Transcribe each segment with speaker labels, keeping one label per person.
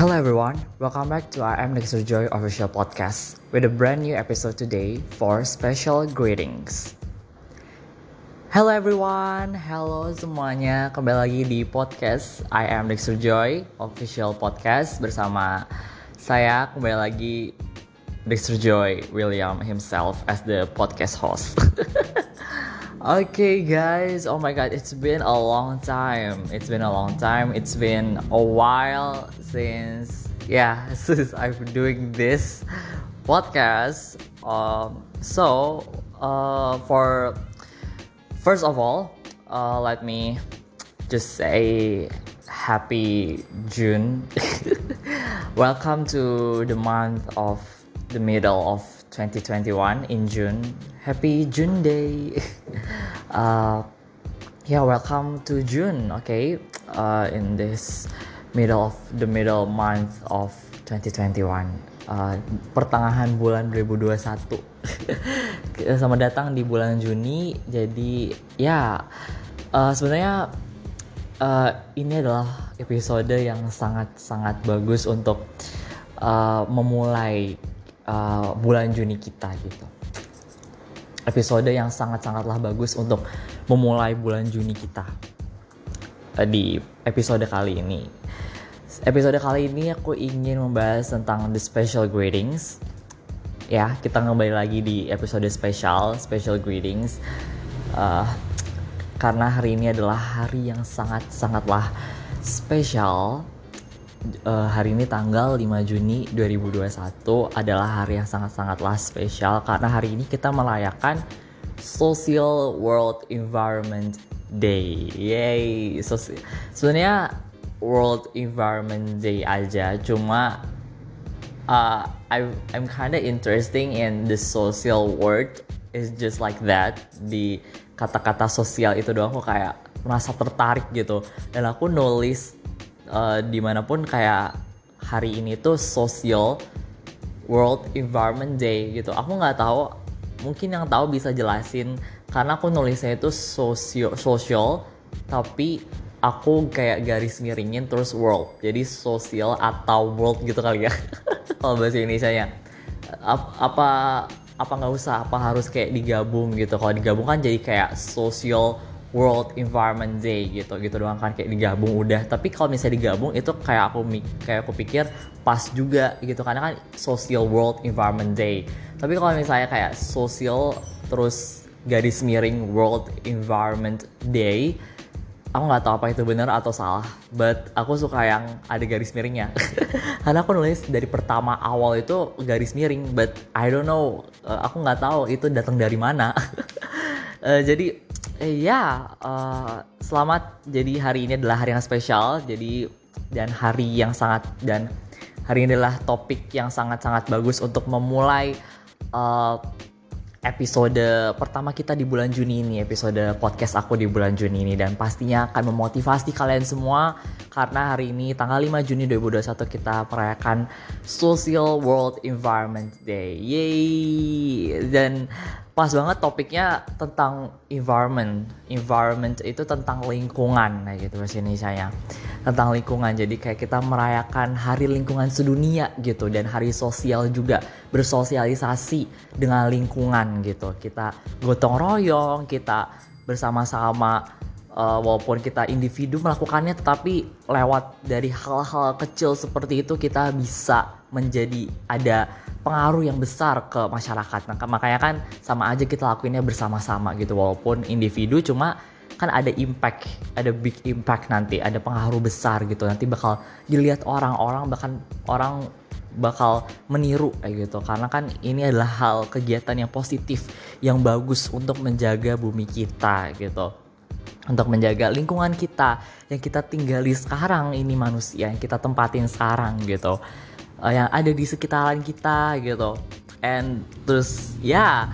Speaker 1: Hello everyone, welcome back to our M Dexter Joy official podcast with a brand new episode today for special greetings. Hello everyone, hello semuanya, kembali lagi di podcast I am Dexter Joy official podcast bersama saya kembali lagi Dexter Joy William himself as the podcast host. Okay, guys. Oh my God, it's been a long time. It's been a long time. It's been a while since yeah, since I've been doing this podcast. Um, so uh, for first of all, uh, let me just say happy June. Welcome to the month of the middle of 2021 in June. Happy June Day. uh, yeah, welcome to June. Okay, uh, in this middle of the middle month of 2021. Uh, pertengahan bulan 2021 sama datang di bulan Juni jadi ya uh, sebenarnya uh, ini adalah episode yang sangat sangat bagus untuk uh, memulai uh, bulan Juni kita gitu. Episode yang sangat-sangatlah bagus untuk memulai bulan Juni kita. Di episode kali ini. Episode kali ini aku ingin membahas tentang the special greetings. Ya, kita kembali lagi di episode spesial, special greetings. Uh, karena hari ini adalah hari yang sangat-sangatlah spesial uh, hari ini tanggal 5 Juni 2021 adalah hari yang sangat-sangatlah spesial karena hari ini kita merayakan Social World Environment Day. Yay. So, sebenarnya World Environment Day aja cuma uh, I I'm kinda interesting in the social word is just like that di kata-kata sosial itu doang aku kayak merasa tertarik gitu dan aku nulis uh, di mana pun kayak hari ini tuh social World Environment Day gitu. Aku nggak tahu, mungkin yang tahu bisa jelasin karena aku nulisnya itu sosio social tapi aku kayak garis miringin terus world. Jadi social atau world gitu kali ya. Kalau bahasa Indonesia nya. Apa apa nggak usah apa harus kayak digabung gitu. Kalau digabung kan jadi kayak social World Environment Day gitu gitu doang kan kayak digabung udah tapi kalau misalnya digabung itu kayak aku kayak aku pikir pas juga gitu karena kan Social World Environment Day tapi kalau misalnya kayak social terus garis miring World Environment Day. Aku nggak tahu apa itu benar atau salah but aku suka yang ada garis miringnya. Karena aku nulis dari pertama awal itu garis miring but I don't know uh, aku nggak tahu itu datang dari mana. Uh, jadi eh, ya uh, selamat. Jadi hari ini adalah hari yang spesial jadi dan hari yang sangat dan hari ini adalah topik yang sangat-sangat bagus untuk memulai uh, episode pertama kita di bulan Juni ini episode podcast aku di bulan Juni ini dan pastinya akan memotivasi kalian semua karena hari ini tanggal 5 Juni 2021 kita merayakan Social World Environment Day. Yeay! Dan pas banget topiknya tentang environment. Environment itu tentang lingkungan kayak gitu bahasa Indonesia Tentang lingkungan. Jadi kayak kita merayakan hari lingkungan sedunia gitu dan hari sosial juga bersosialisasi dengan lingkungan gitu. Kita gotong royong, kita bersama-sama uh, walaupun kita individu melakukannya tetapi lewat dari hal-hal kecil seperti itu kita bisa menjadi ada pengaruh yang besar ke masyarakat. Nah, makanya kan sama aja kita lakuinnya bersama-sama gitu walaupun individu cuma kan ada impact, ada big impact nanti, ada pengaruh besar gitu. Nanti bakal dilihat orang-orang bahkan orang bakal meniru kayak gitu karena kan ini adalah hal kegiatan yang positif yang bagus untuk menjaga bumi kita gitu untuk menjaga lingkungan kita yang kita tinggali sekarang ini manusia yang kita tempatin sekarang gitu uh, yang ada di sekitaran kita gitu. And terus ya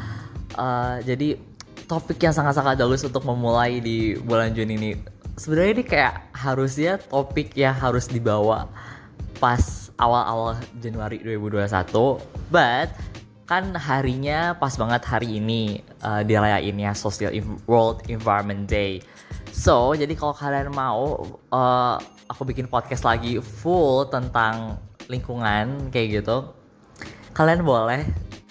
Speaker 1: uh, jadi topik yang sangat-sangat bagus untuk memulai di bulan Juni ini. Sebenarnya ini kayak harusnya topik yang harus dibawa pas awal-awal Januari 2021 but kan harinya pas banget hari ini uh, dirayain ya Social World Environment Day. So jadi kalau kalian mau uh, aku bikin podcast lagi full tentang lingkungan kayak gitu. Kalian boleh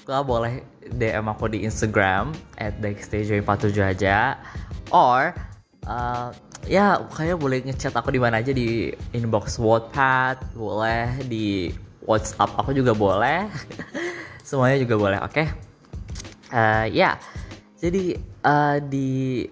Speaker 1: kalian boleh DM aku di Instagram at dextj47 aja. Or uh, ya kayak boleh ngechat aku di mana aja di inbox Wattpad boleh di WhatsApp aku juga boleh. Semuanya juga boleh oke? Okay? uh, ya jadi uh, di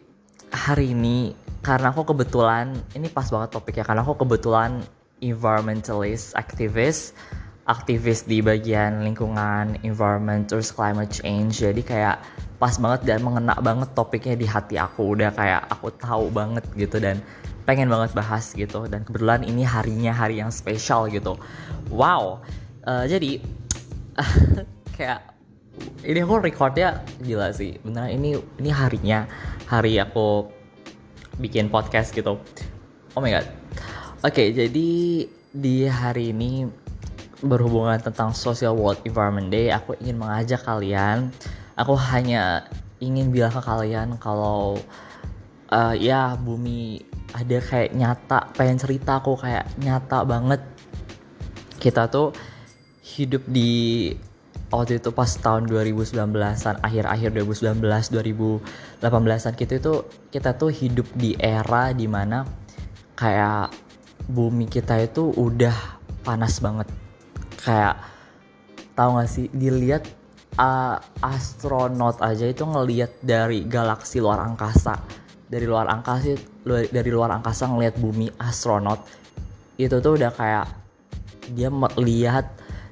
Speaker 1: hari ini karena aku kebetulan ini pas banget topiknya karena aku kebetulan environmentalist aktivis aktivis di bagian lingkungan, environment, terus climate change. Jadi kayak pas banget dan mengena banget topiknya di hati aku. Udah kayak aku tahu banget gitu dan pengen banget bahas gitu. Dan kebetulan ini harinya hari yang spesial gitu. Wow. Uh, jadi kayak ini aku recordnya gila sih. Benar ini ini harinya hari aku bikin podcast gitu. Oh my god. Oke, okay, jadi di hari ini berhubungan tentang Social World Environment Day, aku ingin mengajak kalian. Aku hanya ingin bilang ke kalian kalau uh, ya bumi ada kayak nyata, pengen cerita aku kayak nyata banget. Kita tuh hidup di waktu itu pas tahun 2019-an, akhir-akhir 2019, 2018-an kita itu kita tuh hidup di era di mana kayak bumi kita itu udah panas banget. Kayak tahu gak sih dilihat uh, astronot aja itu ngelihat dari galaksi luar angkasa. Dari luar angkasa dari luar angkasa ngelihat bumi astronot itu tuh udah kayak dia melihat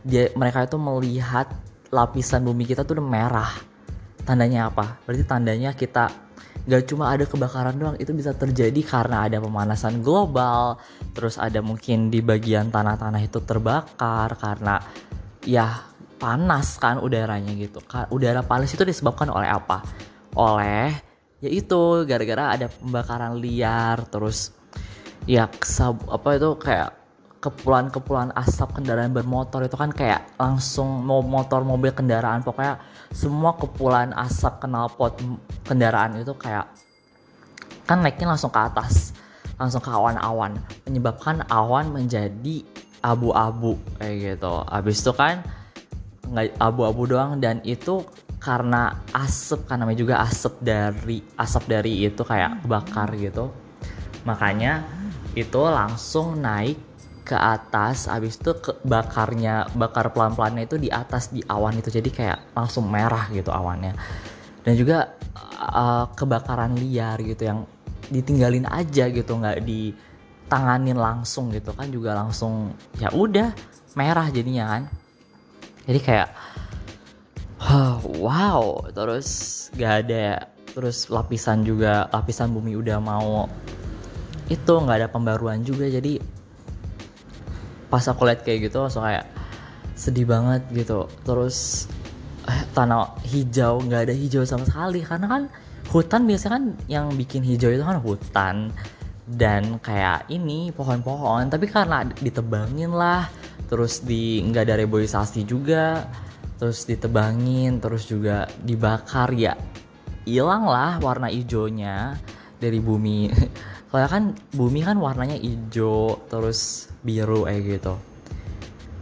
Speaker 1: dia mereka itu melihat lapisan bumi kita tuh udah merah. Tandanya apa? Berarti tandanya kita gak cuma ada kebakaran doang itu bisa terjadi karena ada pemanasan global terus ada mungkin di bagian tanah-tanah itu terbakar karena ya panas kan udaranya gitu. Udara panas itu disebabkan oleh apa? Oleh yaitu gara-gara ada pembakaran liar terus ya apa itu kayak kepulan-kepulan asap kendaraan bermotor itu kan kayak langsung mau motor mobil kendaraan. Pokoknya semua kepulan asap knalpot kendaraan itu kayak kan naiknya langsung ke atas langsung ke awan-awan. Menyebabkan awan menjadi abu-abu kayak gitu. Habis itu kan nggak abu-abu doang dan itu karena asap kan namanya juga asap dari asap dari itu kayak bakar gitu. Makanya itu langsung naik ke atas habis itu ke bakarnya bakar pelan-pelannya itu di atas di awan itu. Jadi kayak langsung merah gitu awannya. Dan juga uh, kebakaran liar gitu yang ditinggalin aja gitu nggak ditanganin langsung gitu kan juga langsung ya udah merah jadinya kan. Jadi kayak wow terus gak ada terus lapisan juga lapisan bumi udah mau itu nggak ada pembaruan juga. Jadi pas aku lihat kayak gitu langsung kayak sedih banget gitu. Terus eh, tanah hijau nggak ada hijau sama sekali. Karena kan hutan biasanya kan yang bikin hijau itu kan hutan. Dan kayak ini pohon-pohon. Tapi karena ditebangin lah. Terus di nggak ada reboisasi juga. Terus ditebangin terus juga dibakar. Ya hilang lah warna hijaunya dari bumi kalau kan bumi kan warnanya hijau terus biru kayak gitu.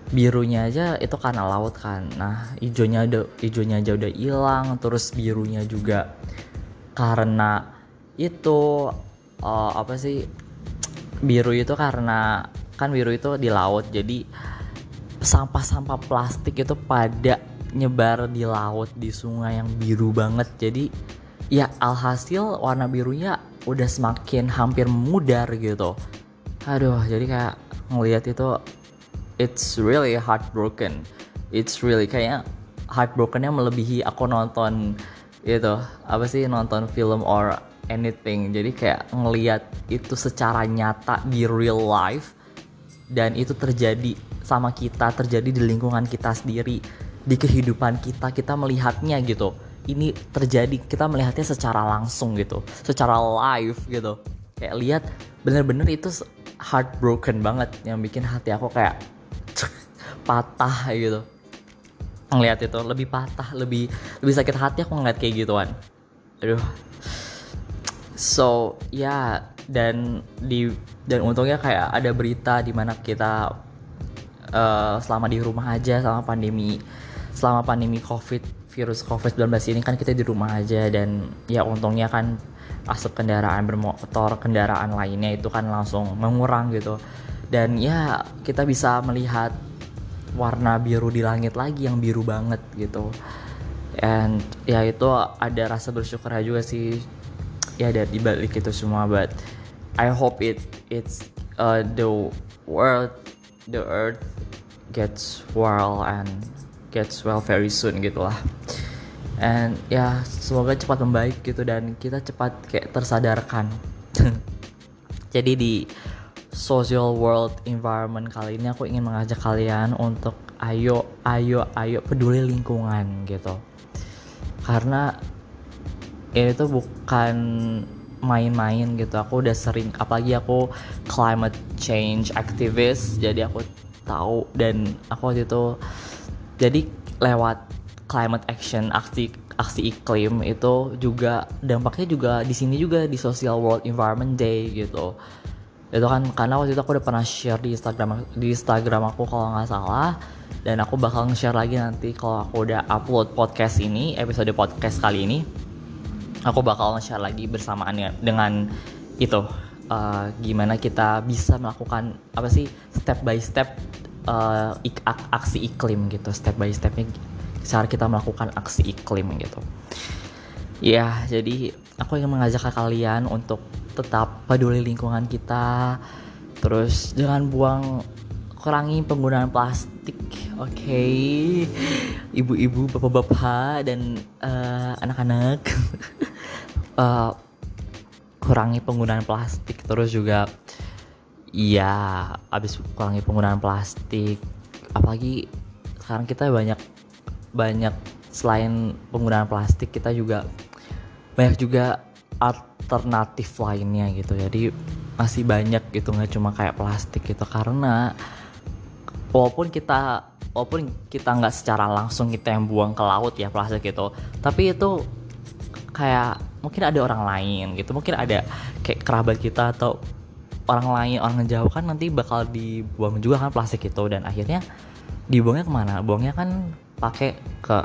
Speaker 1: Birunya aja itu karena laut kan. Nah hijaunya ada hijaunya aja udah hilang terus birunya juga karena itu uh, apa sih biru itu karena kan biru itu di laut jadi sampah-sampah plastik itu pada nyebar di laut di sungai yang biru banget. Jadi ya alhasil warna birunya udah semakin hampir mudar gitu. Aduh jadi kayak ngelihat itu it's really heartbroken. It's really kayaknya heartbrokennya melebihi aku nonton itu apa sih nonton film or anything. Jadi kayak ngelihat itu secara nyata di real life dan itu terjadi sama kita terjadi di lingkungan kita sendiri di kehidupan kita kita melihatnya gitu ini terjadi kita melihatnya secara langsung gitu secara live gitu. Kayak lihat bener-bener itu heartbroken banget yang bikin hati aku kayak patah gitu. Ngeliat itu lebih patah lebih lebih sakit hati aku ngeliat kayak gituan. Aduh. So ya yeah, dan di dan untungnya kayak ada berita di mana kita uh, selama di rumah aja selama pandemi selama pandemi covid virus covid 19 ini kan kita di rumah aja dan ya untungnya kan asap kendaraan bermotor kendaraan lainnya itu kan langsung mengurang gitu. Dan ya kita bisa melihat warna biru di langit lagi yang biru banget gitu. And ya itu ada rasa bersyukur juga sih ya dari balik itu semua but I hope it it's uh, the world the earth gets well and gets well very soon gitu lah. And ya semoga cepat membaik gitu dan kita cepat kayak tersadarkan. Jadi di social world environment kali ini aku ingin mengajak kalian untuk ayo ayo ayo peduli lingkungan gitu. Karena ini tuh bukan main-main gitu. Aku udah sering apalagi aku climate change activist jadi aku tahu dan aku waktu itu jadi lewat climate action aksi aksi iklim itu juga dampaknya juga di sini juga di social world environment day gitu. Itu kan karena waktu itu aku udah pernah share di Instagram di Instagram aku kalau nggak salah. Dan aku bakal nge-share lagi nanti kalau aku udah upload podcast ini episode podcast kali ini. Aku bakal nge-share lagi bersamaan dengan itu uh, gimana kita bisa melakukan apa sih step by step uh, ik aksi iklim gitu step by stepnya cara kita melakukan aksi iklim gitu ya jadi aku ingin mengajak kalian untuk tetap peduli lingkungan kita terus jangan buang kurangi penggunaan plastik oke okay? ibu-ibu bapak-bapak dan uh, anak-anak uh, kurangi penggunaan plastik terus juga iya abis kurangi penggunaan plastik. Apalagi sekarang kita banyak banyak selain penggunaan plastik kita juga banyak juga alternatif lainnya gitu. Jadi masih banyak gitu nggak cuma kayak plastik gitu. Karena walaupun kita walaupun kita nggak secara langsung kita yang buang ke laut ya plastik gitu tapi itu kayak mungkin ada orang lain gitu. Mungkin ada kayak kerabat kita atau orang lain orang jauh kan nanti bakal dibuang juga kan plastik itu. Dan akhirnya dibuangnya ke mana? Buangnya kan pakai ke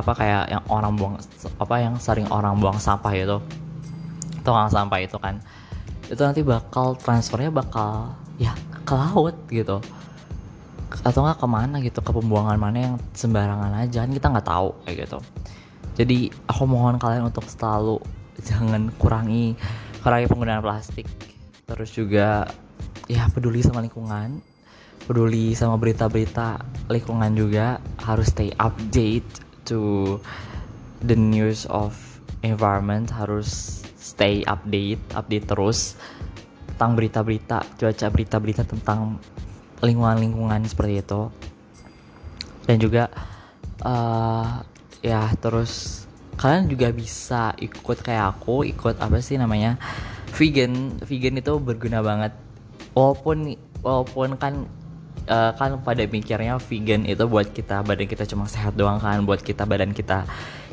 Speaker 1: apa kayak yang orang buang apa yang sering orang buang sampah itu. Tukang sampah itu kan. Itu nanti bakal transfernya bakal ya ke laut gitu. Atau nggak ke mana gitu ke pembuangan mana yang sembarangan aja kan kita nggak tahu kayak gitu. Jadi aku mohon kalian untuk selalu jangan kurangi kurangi penggunaan plastik terus juga ya peduli sama lingkungan peduli sama berita-berita lingkungan juga harus stay update to the news of environment harus stay update update terus tentang berita-berita cuaca berita-berita tentang lingkungan-lingkungan seperti itu. Dan juga uh, ya terus kalian juga bisa ikut kayak aku ikut apa sih namanya vegan vegan itu berguna banget. Walaupun walaupun kan uh, kan pada mikirnya vegan itu buat kita badan kita cuma sehat doang kan buat kita badan kita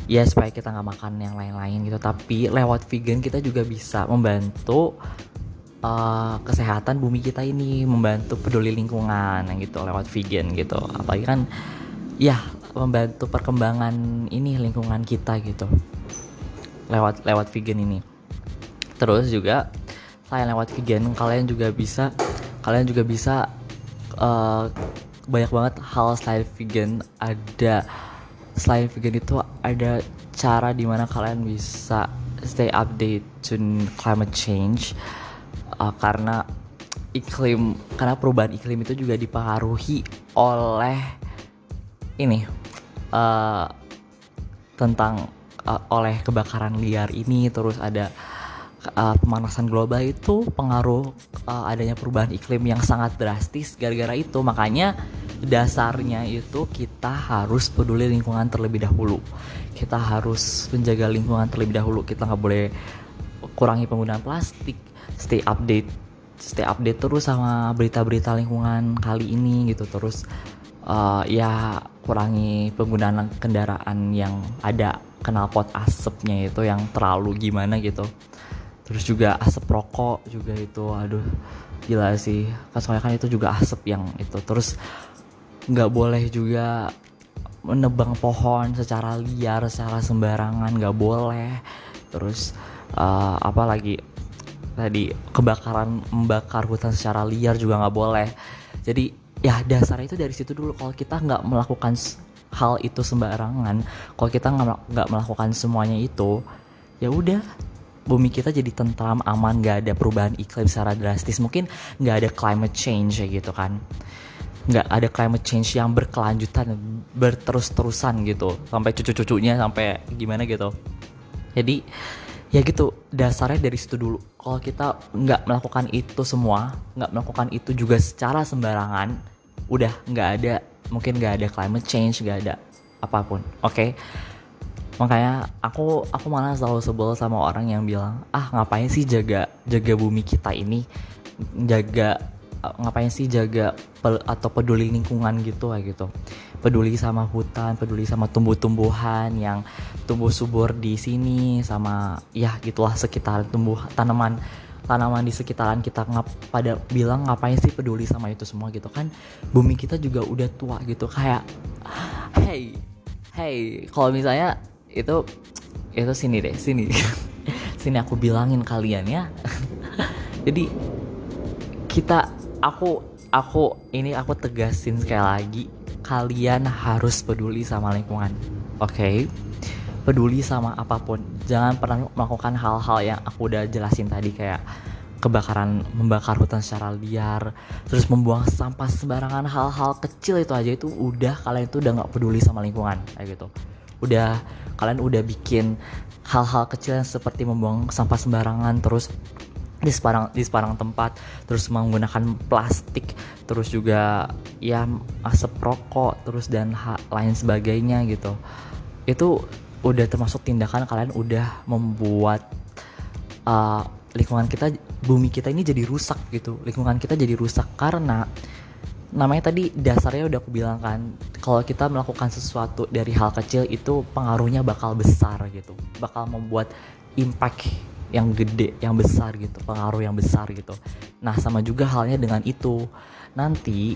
Speaker 1: ya supaya kita nggak makan yang lain-lain gitu. Tapi lewat vegan kita juga bisa membantu uh, kesehatan bumi kita ini membantu peduli lingkungan gitu lewat vegan gitu. Apalagi kan ya membantu perkembangan ini lingkungan kita gitu. Lewat lewat vegan ini terus juga selain lewat vegan kalian juga bisa kalian juga bisa uh, banyak banget hal selain vegan ada. Selain vegan itu ada cara di mana kalian bisa stay update to climate change uh, karena iklim karena perubahan iklim itu juga dipengaruhi oleh ini uh, tentang uh, oleh kebakaran liar ini. Terus ada uh, pemanasan global itu pengaruh uh, adanya perubahan iklim yang sangat drastis gara-gara itu. Makanya dasarnya itu kita harus peduli lingkungan terlebih dahulu. Kita harus menjaga lingkungan terlebih dahulu. Kita nggak boleh kurangi penggunaan plastik. Stay update stay update terus sama berita-berita lingkungan kali ini gitu. Terus uh, ya kurangi penggunaan kendaraan yang ada knalpot asapnya itu yang terlalu gimana gitu terus juga asap rokok juga itu aduh gila sih. Kan soalnya kan itu juga asap yang itu. Terus nggak boleh juga menebang pohon secara liar secara sembarangan nggak boleh. Terus uh, apa lagi? Tadi kebakaran membakar hutan secara liar juga nggak boleh. Jadi ya dasar itu dari situ dulu. Kalau kita nggak melakukan hal itu sembarangan kalau kita nggak melakukan semuanya itu ya udah bumi kita jadi tentram aman nggak ada perubahan iklim secara drastis. Mungkin nggak ada climate change ya gitu kan. Nggak ada climate change yang berkelanjutan berterus-terusan gitu. Sampai cucu-cucunya sampai gimana gitu. Jadi ya gitu dasarnya dari situ dulu. Kalau kita nggak melakukan itu semua nggak melakukan itu juga secara sembarangan udah nggak ada mungkin nggak ada climate change nggak ada apa pun. Oke? okay? Makanya aku aku malah selalu sebel sama orang yang bilang ah ngapain sih jaga jaga bumi kita ini? Jaga ngapain sih jaga pe, atau peduli lingkungan gitu kayak gitu. Peduli sama hutan peduli sama tumbuh-tumbuhan yang tumbuh subur di sini sama ya gitulah sekitar tumbuh tanaman tanaman di sekitaran kita ngap pada bilang ngapain sih peduli sama itu semua? gitu kan. Bumi kita juga udah tua gitu kayak hey hey kalau misalnya itu itu sini deh sini. Sini aku bilangin kalian ya. Jadi kita aku aku ini aku tegasin sekali lagi kalian harus peduli sama lingkungan oke? Okay? peduli sama apa pun. Jangan pernah melakukan hal-hal yang aku udah jelasin tadi kayak kebakaran membakar hutan secara liar terus membuang sampah sembarangan hal-hal kecil itu aja itu udah kalian itu udah nggak peduli sama lingkungan kayak gitu udah kalian udah bikin hal-hal kecil yang seperti membuang sampah sembarangan terus di separang di separang tempat terus menggunakan plastik terus juga ya asap rokok terus dan lain sebagainya gitu. Itu udah termasuk tindakan kalian udah membuat uh, lingkungan kita bumi kita ini jadi rusak gitu. Lingkungan kita jadi rusak karena namanya tadi dasarnya udah aku bilang kan kalau kita melakukan sesuatu dari hal kecil itu pengaruhnya bakal besar gitu. Bakal membuat impact yang gede yang besar gitu pengaruh yang besar gitu. Nah sama juga halnya dengan itu. Nanti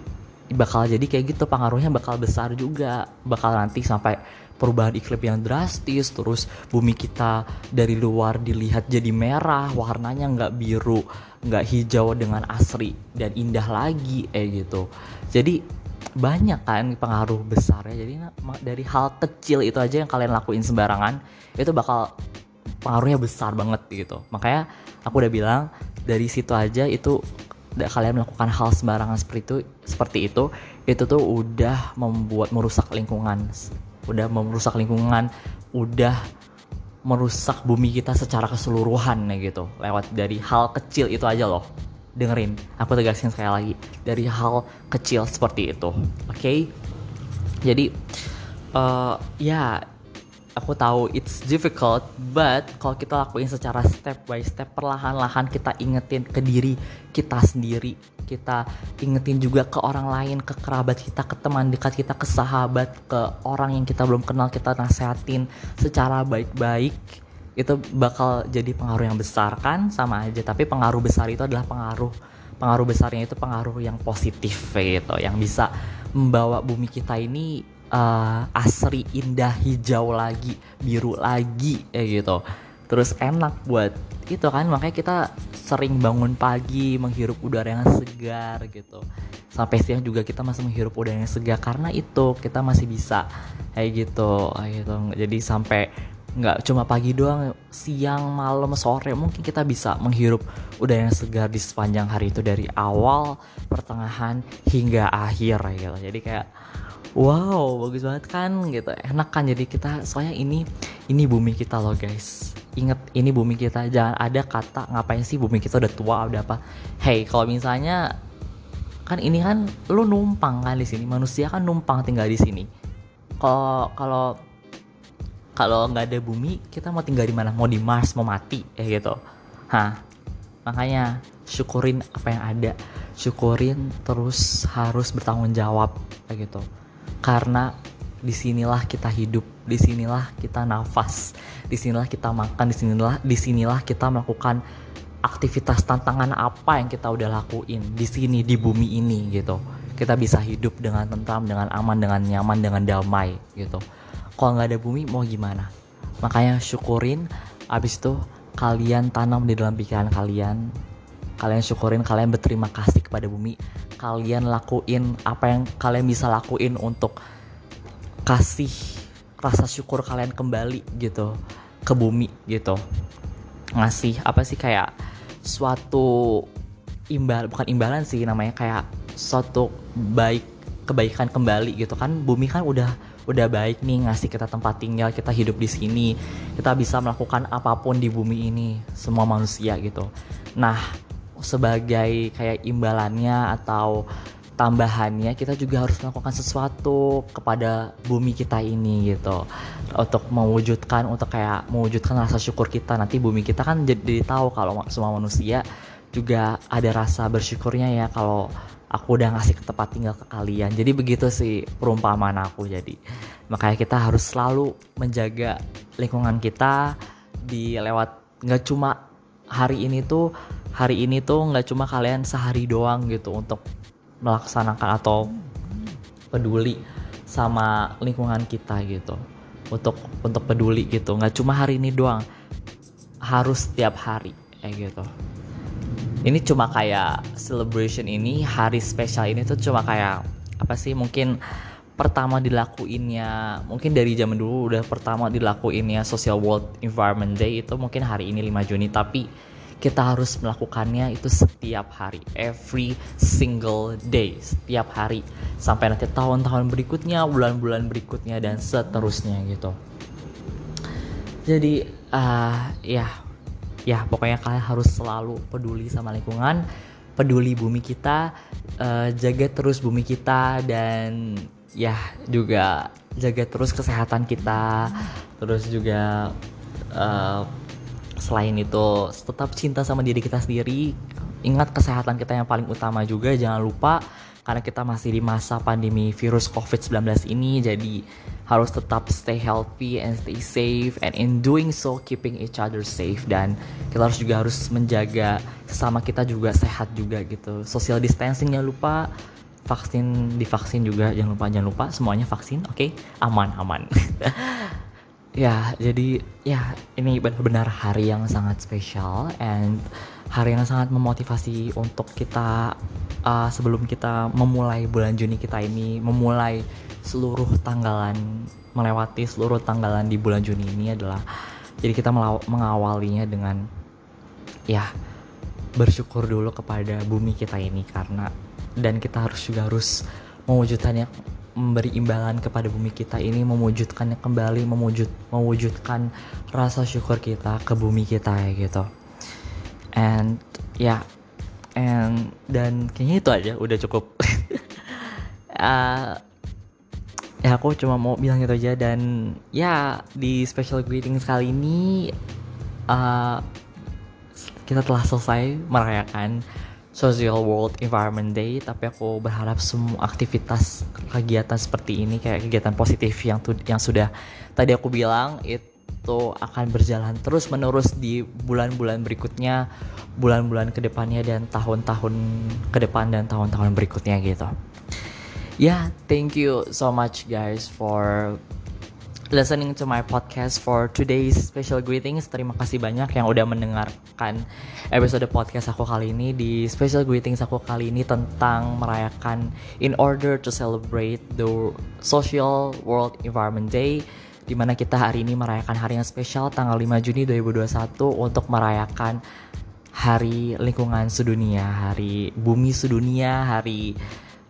Speaker 1: bakal jadi kayak gitu pengaruhnya bakal besar juga. Bakal nanti sampai perubahan iklim yang drastis terus bumi kita dari luar dilihat jadi merah warnanya nggak biru nggak hijau dengan asri dan indah lagi eh gitu. Jadi banyak kan pengaruh besar ya jadi dari hal kecil itu aja yang kalian lakuin sembarangan itu bakal pengaruhnya besar banget gitu. Makanya aku udah bilang dari situ aja itu kalian melakukan hal sembarangan seperti itu seperti itu itu tuh udah membuat merusak lingkungan. Udah merusak lingkungan udah merusak bumi kita secara keseluruhan ya gitu. Lewat dari hal kecil itu aja loh. Dengerin aku tegasin sekali lagi. Dari hal kecil seperti itu oke? Okay? jadi uh, ya aku tahu it's difficult but kalau kita lakuin secara step by step perlahan-lahan kita ingetin ke diri kita sendiri. Kita ingetin juga ke orang lain ke kerabat kita ke teman dekat kita ke sahabat ke orang yang kita belum kenal kita nasehatin secara baik-baik. Itu bakal jadi pengaruh yang besar kan? Sama aja tapi pengaruh besar itu adalah pengaruh. Pengaruh besarnya itu pengaruh yang positif gitu yang bisa membawa bumi kita ini uh, asri indah hijau lagi biru lagi ya gitu. Terus enak buat itu kan makanya kita sering bangun pagi menghirup udara yang segar gitu. Sampai siang juga kita masih menghirup udara yang segar karena itu kita masih bisa kayak gitu kayak gitu. Jadi sampai nggak cuma pagi doang siang malam sore mungkin kita bisa menghirup udara yang segar di sepanjang hari itu dari awal pertengahan hingga akhir gitu. Jadi kayak wow bagus banget kan gitu. Enak kan jadi kita soalnya ini ini bumi kita loh guys. Inget ini bumi kita. Jangan ada kata ngapain sih bumi kita udah tua udah apa? Hey kalau misalnya kan ini kan lu numpang kan di sini. Manusia kan numpang tinggal di sini. Kalau kalau kalau nggak ada bumi kita mau tinggal di mana? Mau di Mars mau mati ya gitu. Hah? Makanya syukurin apa yang ada. Syukurin terus harus bertanggung jawab kayak gitu karena di sinilah kita hidup di sinilah kita nafas di sinilah kita makan di sinilah di sinilah kita melakukan aktivitas tantangan apa yang kita udah lakuin di sini di bumi ini gitu. Kita bisa hidup dengan tentram dengan aman dengan nyaman dengan damai gitu. Kalau nggak ada bumi mau gimana? Makanya syukurin abis itu kalian tanam di dalam pikiran kalian. Kalian syukurin kalian berterima kasih kepada bumi kalian lakuin apa yang kalian bisa lakuin untuk kasih rasa syukur kalian kembali gitu ke bumi gitu. Ngasih apa sih kayak suatu imbal bukan imbalan sih namanya kayak suatu baik kebaikan kembali gitu kan. Bumi kan udah udah baik nih ngasih kita tempat tinggal kita hidup di sini kita bisa melakukan apa pun di bumi ini semua manusia gitu. Nah sebagai kayak imbalannya atau tambahannya kita juga harus melakukan sesuatu kepada bumi kita ini gitu. Untuk mewujudkan untuk kayak mewujudkan rasa syukur kita. Nanti bumi kita kan jadi tahu kalau semua manusia juga ada rasa bersyukurnya ya kalau aku udah ngasih ke tempat tinggal ke kalian. Jadi begitu sih perumpamaan aku jadi. Makanya kita harus selalu menjaga lingkungan kita di lewat nggak cuma hari ini tuh hari ini tuh nggak cuma kalian sehari doang gitu untuk melaksanakan atau peduli sama lingkungan kita gitu. Untuk untuk peduli gitu. Nggak cuma hari ini doang. Harus setiap hari kayak gitu. Ini cuma kayak celebration ini hari spesial ini tuh cuma kayak apa sih mungkin pertama dilakuinnya mungkin dari zaman dulu udah pertama dilakuinnya Social World Environment Day itu mungkin hari ini 5 Juni tapi kita harus melakukannya itu setiap hari every single day setiap hari. Sampai nanti tahun-tahun berikutnya bulan-bulan berikutnya dan seterusnya gitu. Jadi uh, ya ya pokoknya kalian harus selalu peduli sama lingkungan peduli bumi kita uh, jaga terus bumi kita dan ya juga jaga terus kesehatan kita. Terus juga uh, selain itu tetap cinta sama diri kita sendiri. Ingat kesehatan kita yang paling utama juga jangan lupa karena kita masih di masa pandemi virus COVID-19 ini jadi harus tetap stay healthy and stay safe and in doing so keeping each other safe. Dan kita harus juga harus menjaga sesama kita juga sehat juga gitu. Social distancing jangan lupa. Vaksin divaksin juga jangan lupa jangan lupa. Semuanya vaksin oke? Okay? aman aman ya jadi ya ini benar-benar hari yang sangat spesial and hari yang sangat memotivasi untuk kita uh, sebelum kita memulai bulan Juni kita ini memulai seluruh tanggalan melewati seluruh tanggalan di bulan Juni ini adalah jadi kita mengawalinya dengan ya bersyukur dulu kepada bumi kita ini karena dan kita harus juga harus mewujudkannya memberi imbalan kepada bumi kita ini mewujudkannya kembali mewujud mewujudkan rasa syukur kita ke bumi kita ya gitu. And ya yeah, and dan kayaknya itu aja udah cukup. Uh, ya aku cuma mau bilang itu aja dan ya di special greeting kali ini uh, kita telah selesai merayakan Social World Environment Day tapi aku berharap semua aktivitas kegiatan seperti ini kayak kegiatan positif yang tu, yang sudah tadi aku bilang itu akan berjalan terus menerus di bulan-bulan berikutnya bulan-bulan ke depannya dan tahun-tahun ke depan dan tahun-tahun berikutnya gitu. Ya yeah, thank you so much guys for listening to my podcast for today's special greetings. Terima kasih banyak yang udah mendengarkan episode podcast aku kali ini di special greetings aku kali ini tentang merayakan in order to celebrate the Social World Environment Day di mana kita hari ini merayakan hari yang spesial tanggal 5 Juni 2021 untuk merayakan hari lingkungan sedunia, hari bumi sedunia, hari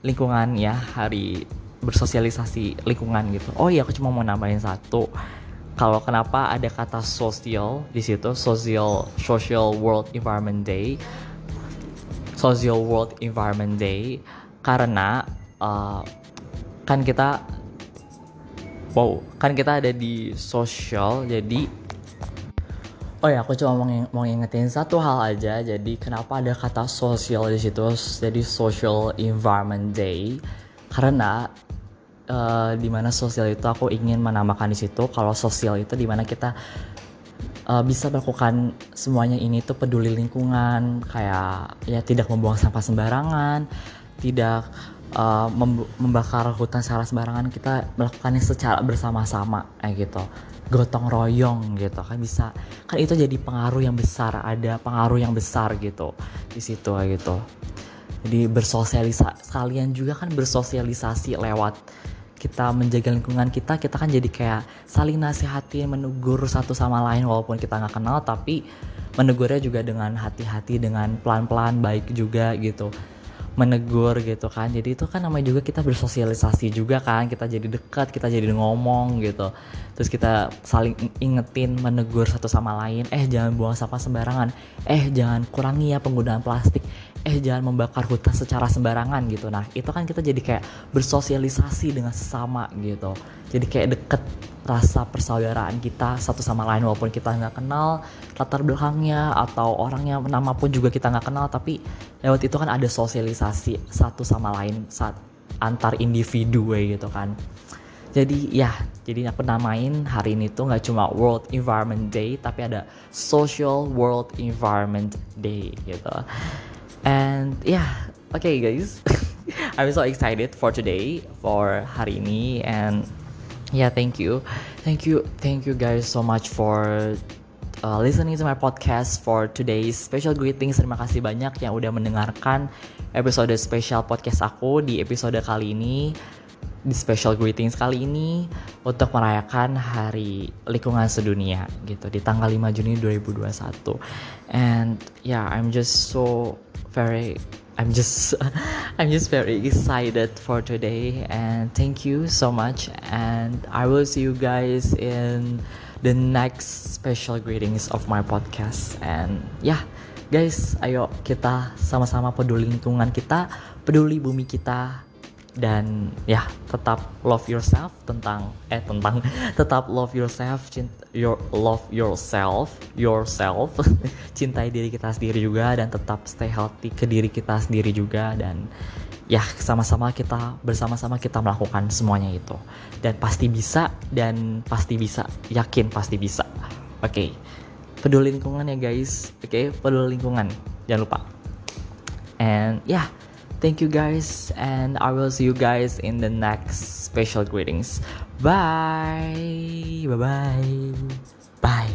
Speaker 1: lingkungan ya, hari bersosialisasi lingkungan gitu. Oh iya aku cuma mau nambahin satu. Kalau kenapa ada kata sosial di situ, social social world environment day, social world environment day, karena uh, kan kita, wow, kan kita ada di social, jadi Oh ya, aku cuma mau, mau ngingetin satu hal aja. Jadi kenapa ada kata sosial di situ? Jadi social environment day karena uh, di mana sosial itu aku ingin menambahkan di situ. Kalau sosial itu di mana kita uh, bisa melakukan semuanya ini tuh peduli lingkungan kayak ya tidak membuang sampah sembarangan tidak uh, membakar hutan secara sembarangan kita melakukannya secara bersama-sama kayak gitu. Gotong royong gitu kan bisa kan itu jadi pengaruh yang besar ada pengaruh yang besar gitu di situ kayak gitu. Jadi bersosialisasi kalian juga kan bersosialisasi lewat kita menjaga lingkungan kita kita kan jadi kayak saling nasihati menegur satu sama lain walaupun kita nggak kenal tapi menegurnya juga dengan hati-hati dengan pelan-pelan baik juga gitu menegur gitu kan. Jadi itu kan namanya juga kita bersosialisasi juga kan. Kita jadi dekat kita jadi ngomong gitu. Terus kita saling ingetin menegur satu sama lain. Eh jangan buang sampah sembarangan. Eh jangan kurangi ya penggunaan plastik. Eh jangan membakar hutan secara sembarangan gitu. Nah itu kan kita jadi kayak bersosialisasi dengan sesama gitu jadi kayak deket rasa persaudaraan kita satu sama lain walaupun kita nggak kenal latar belakangnya atau orangnya nama pun juga kita nggak kenal tapi lewat itu kan ada sosialisasi satu sama lain saat antar individu gitu kan. Jadi ya jadi aku namain hari ini tuh nggak cuma World Environment Day tapi ada Social World Environment Day gitu. And yeah okay guys. I'm so excited for today for hari ini and yeah thank you. Thank you thank you guys so much for uh, listening to my podcast for today's special greetings. Terima kasih banyak yang udah mendengarkan episode special podcast aku di episode kali ini di special greetings kali ini untuk merayakan hari lingkungan sedunia gitu di tanggal 5 Juni 2021 and yeah I'm just so very I'm just I'm just very excited for today and thank you so much and I will see you guys in the next special greetings of my podcast. And yeah guys ayo kita sama-sama peduli lingkungan kita peduli bumi kita dan ya tetap love yourself tentang eh tentang tetap love yourself cinta, your love yourself yourself. Cintai diri kita sendiri juga dan tetap stay healthy ke diri kita sendiri juga. Dan ya sama-sama kita bersama-sama kita melakukan semuanya itu. Dan pasti bisa dan pasti bisa yakin pasti bisa. Oke okay. peduli lingkungan ya guys. Oke okay? peduli lingkungan. Jangan lupa. And ya yeah, Thank you guys, and I will see you guys in the next special greetings. Bye. Bye bye. Bye.